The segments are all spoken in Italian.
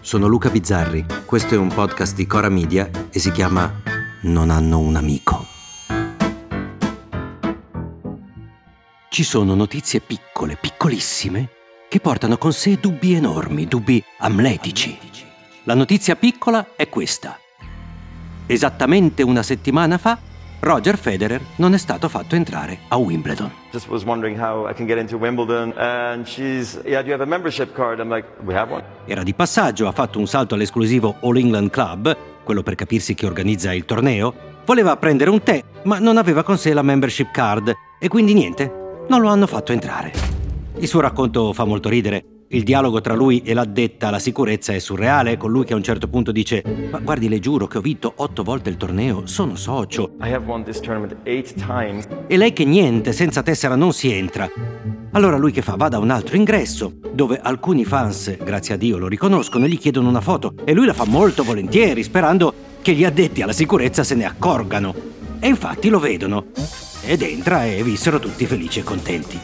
sono Luca Bizzarri, questo è un podcast di Cora Media e si chiama Non hanno un amico. Ci sono notizie piccole, piccolissime, che portano con sé dubbi enormi, dubbi amletici. La notizia piccola è questa. Esattamente una settimana fa Roger Federer non è stato fatto entrare a Wimbledon. Just was wondering how I can get into Wimbledon and she's yeah, do you have a membership card? I'm like, we have one. Era di passaggio, ha fatto un salto all'esclusivo All England Club, quello per capirsi chi organizza il torneo, voleva prendere un tè, ma non aveva con sé la membership card e quindi niente, non lo hanno fatto entrare. Il suo racconto fa molto ridere il dialogo tra lui e l'addetta alla sicurezza è surreale, con lui che a un certo punto dice Ma guardi, le giuro che ho vinto otto volte il torneo, sono socio. E lei che niente, senza tessera non si entra. Allora lui che fa? Va da un altro ingresso, dove alcuni fans, grazie a Dio, lo riconoscono e gli chiedono una foto. E lui la fa molto volentieri, sperando che gli addetti alla sicurezza se ne accorgano. E infatti lo vedono. Ed entra e vissero tutti felici e contenti.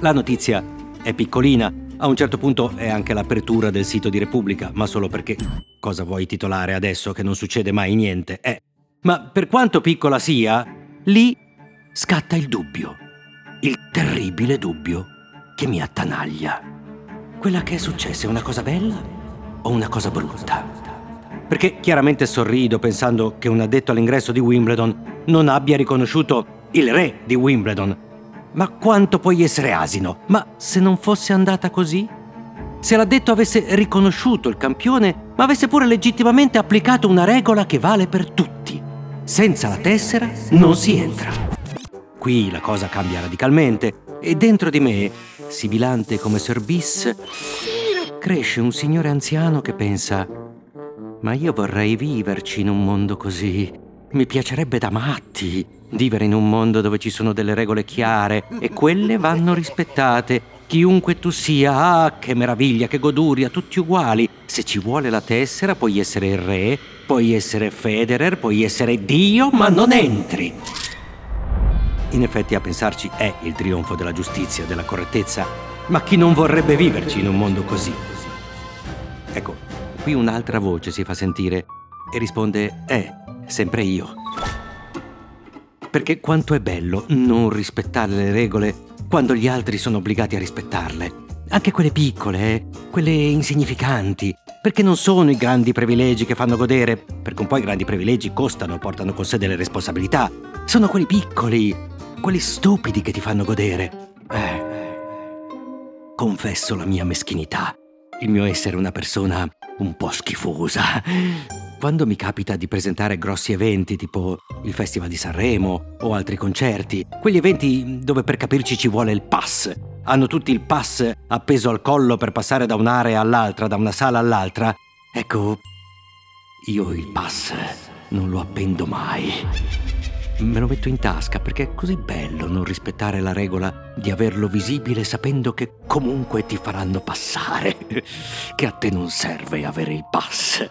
La notizia è piccolina. A un certo punto è anche l'apertura del sito di Repubblica, ma solo perché cosa vuoi titolare adesso che non succede mai niente? Eh. Ma per quanto piccola sia, lì scatta il dubbio. Il terribile dubbio che mi attanaglia. Quella che è successa è una cosa bella o una cosa brutta? Perché chiaramente sorrido pensando che un addetto all'ingresso di Wimbledon non abbia riconosciuto il re di Wimbledon ma quanto puoi essere asino? Ma se non fosse andata così? Se l'addetto avesse riconosciuto il campione, ma avesse pure legittimamente applicato una regola che vale per tutti. Senza la tessera non si entra. Qui la cosa cambia radicalmente e dentro di me, sibilante come Sir Bis, cresce un signore anziano che pensa ma io vorrei viverci in un mondo così. Mi piacerebbe da matti vivere in un mondo dove ci sono delle regole chiare e quelle vanno rispettate. Chiunque tu sia, ah, che meraviglia, che goduria, tutti uguali. Se ci vuole la tessera, puoi essere il re, puoi essere Federer, puoi essere Dio, ma non entri. In effetti, a pensarci, è il trionfo della giustizia, della correttezza. Ma chi non vorrebbe viverci in un mondo così? Ecco, qui un'altra voce si fa sentire e risponde: Eh, sempre io. Perché quanto è bello non rispettare le regole quando gli altri sono obbligati a rispettarle. Anche quelle piccole, eh? quelle insignificanti, perché non sono i grandi privilegi che fanno godere, perché un po' i grandi privilegi costano, portano con sé delle responsabilità. Sono quelli piccoli, quelli stupidi che ti fanno godere. Eh. Confesso la mia meschinità, il mio essere una persona un po' schifosa. Quando mi capita di presentare grossi eventi tipo il Festival di Sanremo o altri concerti, quegli eventi dove per capirci ci vuole il pass, hanno tutti il pass appeso al collo per passare da un'area all'altra, da una sala all'altra, ecco, io il pass non lo appendo mai. Me lo metto in tasca perché è così bello non rispettare la regola di averlo visibile sapendo che comunque ti faranno passare, che a te non serve avere il pass.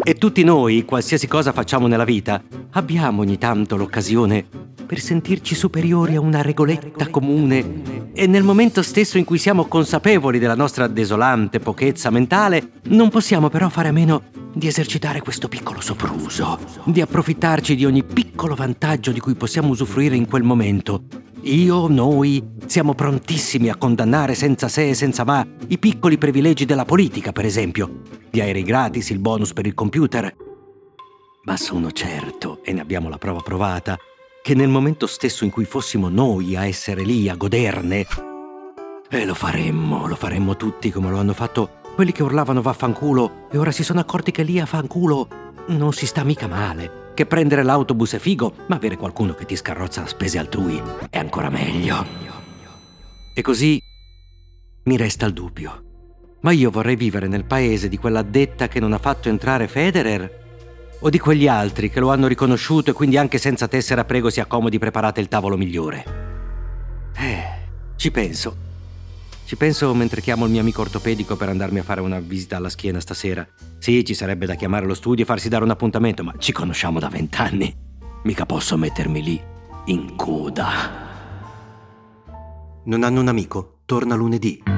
E tutti noi, qualsiasi cosa facciamo nella vita, abbiamo ogni tanto l'occasione per sentirci superiori a una regoletta comune e nel momento stesso in cui siamo consapevoli della nostra desolante pochezza mentale, non possiamo però fare a meno di esercitare questo piccolo sopruso, di approfittarci di ogni piccolo vantaggio di cui possiamo usufruire in quel momento io, noi, siamo prontissimi a condannare senza se e senza ma i piccoli privilegi della politica, per esempio, gli aerei gratis, il bonus per il computer. Ma sono certo, e ne abbiamo la prova provata, che nel momento stesso in cui fossimo noi a essere lì a goderne, e lo faremmo, lo faremmo tutti come lo hanno fatto quelli che urlavano vaffanculo e ora si sono accorti che lì a fanculo non si sta mica male che prendere l'autobus è figo, ma avere qualcuno che ti scarrozza a spese altrui è ancora meglio. E così mi resta il dubbio. Ma io vorrei vivere nel paese di quella detta che non ha fatto entrare Federer? O di quegli altri che lo hanno riconosciuto e quindi anche senza tessera prego si accomodi preparate il tavolo migliore? Eh, ci penso. Ci penso mentre chiamo il mio amico ortopedico per andarmi a fare una visita alla schiena stasera. Sì, ci sarebbe da chiamare lo studio e farsi dare un appuntamento, ma ci conosciamo da vent'anni. Mica posso mettermi lì, in coda. Non hanno un amico? Torna lunedì.